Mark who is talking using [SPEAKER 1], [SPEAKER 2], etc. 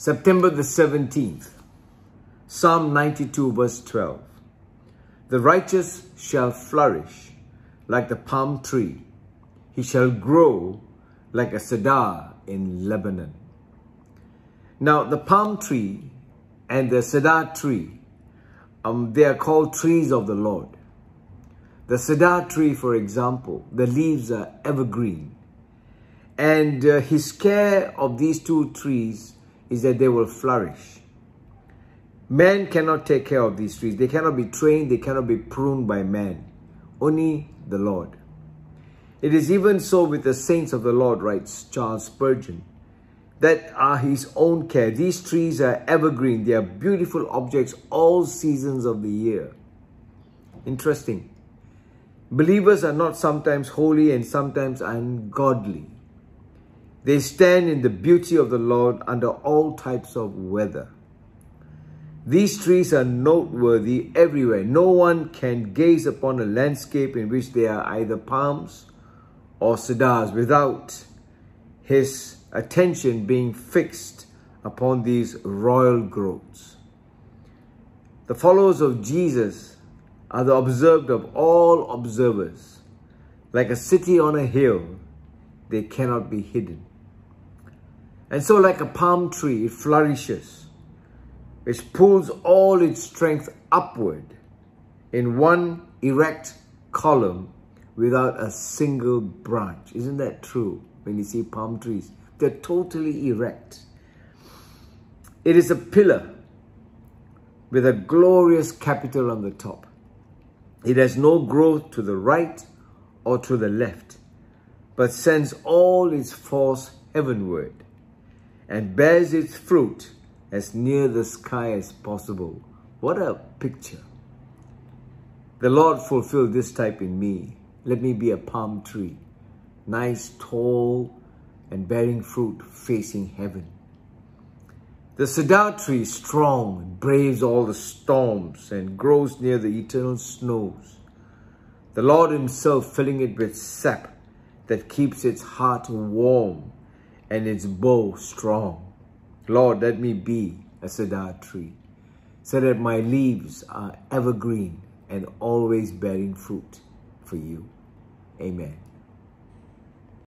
[SPEAKER 1] September the 17th, Psalm 92 verse 12. The righteous shall flourish like the palm tree. He shall grow like a cedar in Lebanon. Now, the palm tree and the cedar tree, um, they are called trees of the Lord. The cedar tree, for example, the leaves are evergreen. And uh, his care of these two trees is that they will flourish. Man cannot take care of these trees. They cannot be trained. They cannot be pruned by man. Only the Lord. It is even so with the saints of the Lord, writes Charles Spurgeon, that are his own care. These trees are evergreen. They are beautiful objects all seasons of the year. Interesting. Believers are not sometimes holy and sometimes ungodly. They stand in the beauty of the Lord under all types of weather. These trees are noteworthy everywhere. No one can gaze upon a landscape in which there are either palms or cedars without his attention being fixed upon these royal growths. The followers of Jesus are the observed of all observers. Like a city on a hill, they cannot be hidden. And so like a palm tree, it flourishes It pulls all its strength upward in one erect column without a single branch. Isn't that true when you see palm trees? They're totally erect. It is a pillar with a glorious capital on the top. It has no growth to the right or to the left, but sends all its force heavenward and bears its fruit as near the sky as possible. What a picture. The Lord fulfilled this type in me. Let me be a palm tree, nice, tall, and bearing fruit facing heaven. The cedar tree strong, braves all the storms, and grows near the eternal snows. The Lord himself filling it with sap that keeps its heart warm and its bough strong. Lord, let me be a cedar tree so that my leaves are evergreen and always bearing fruit for you. Amen.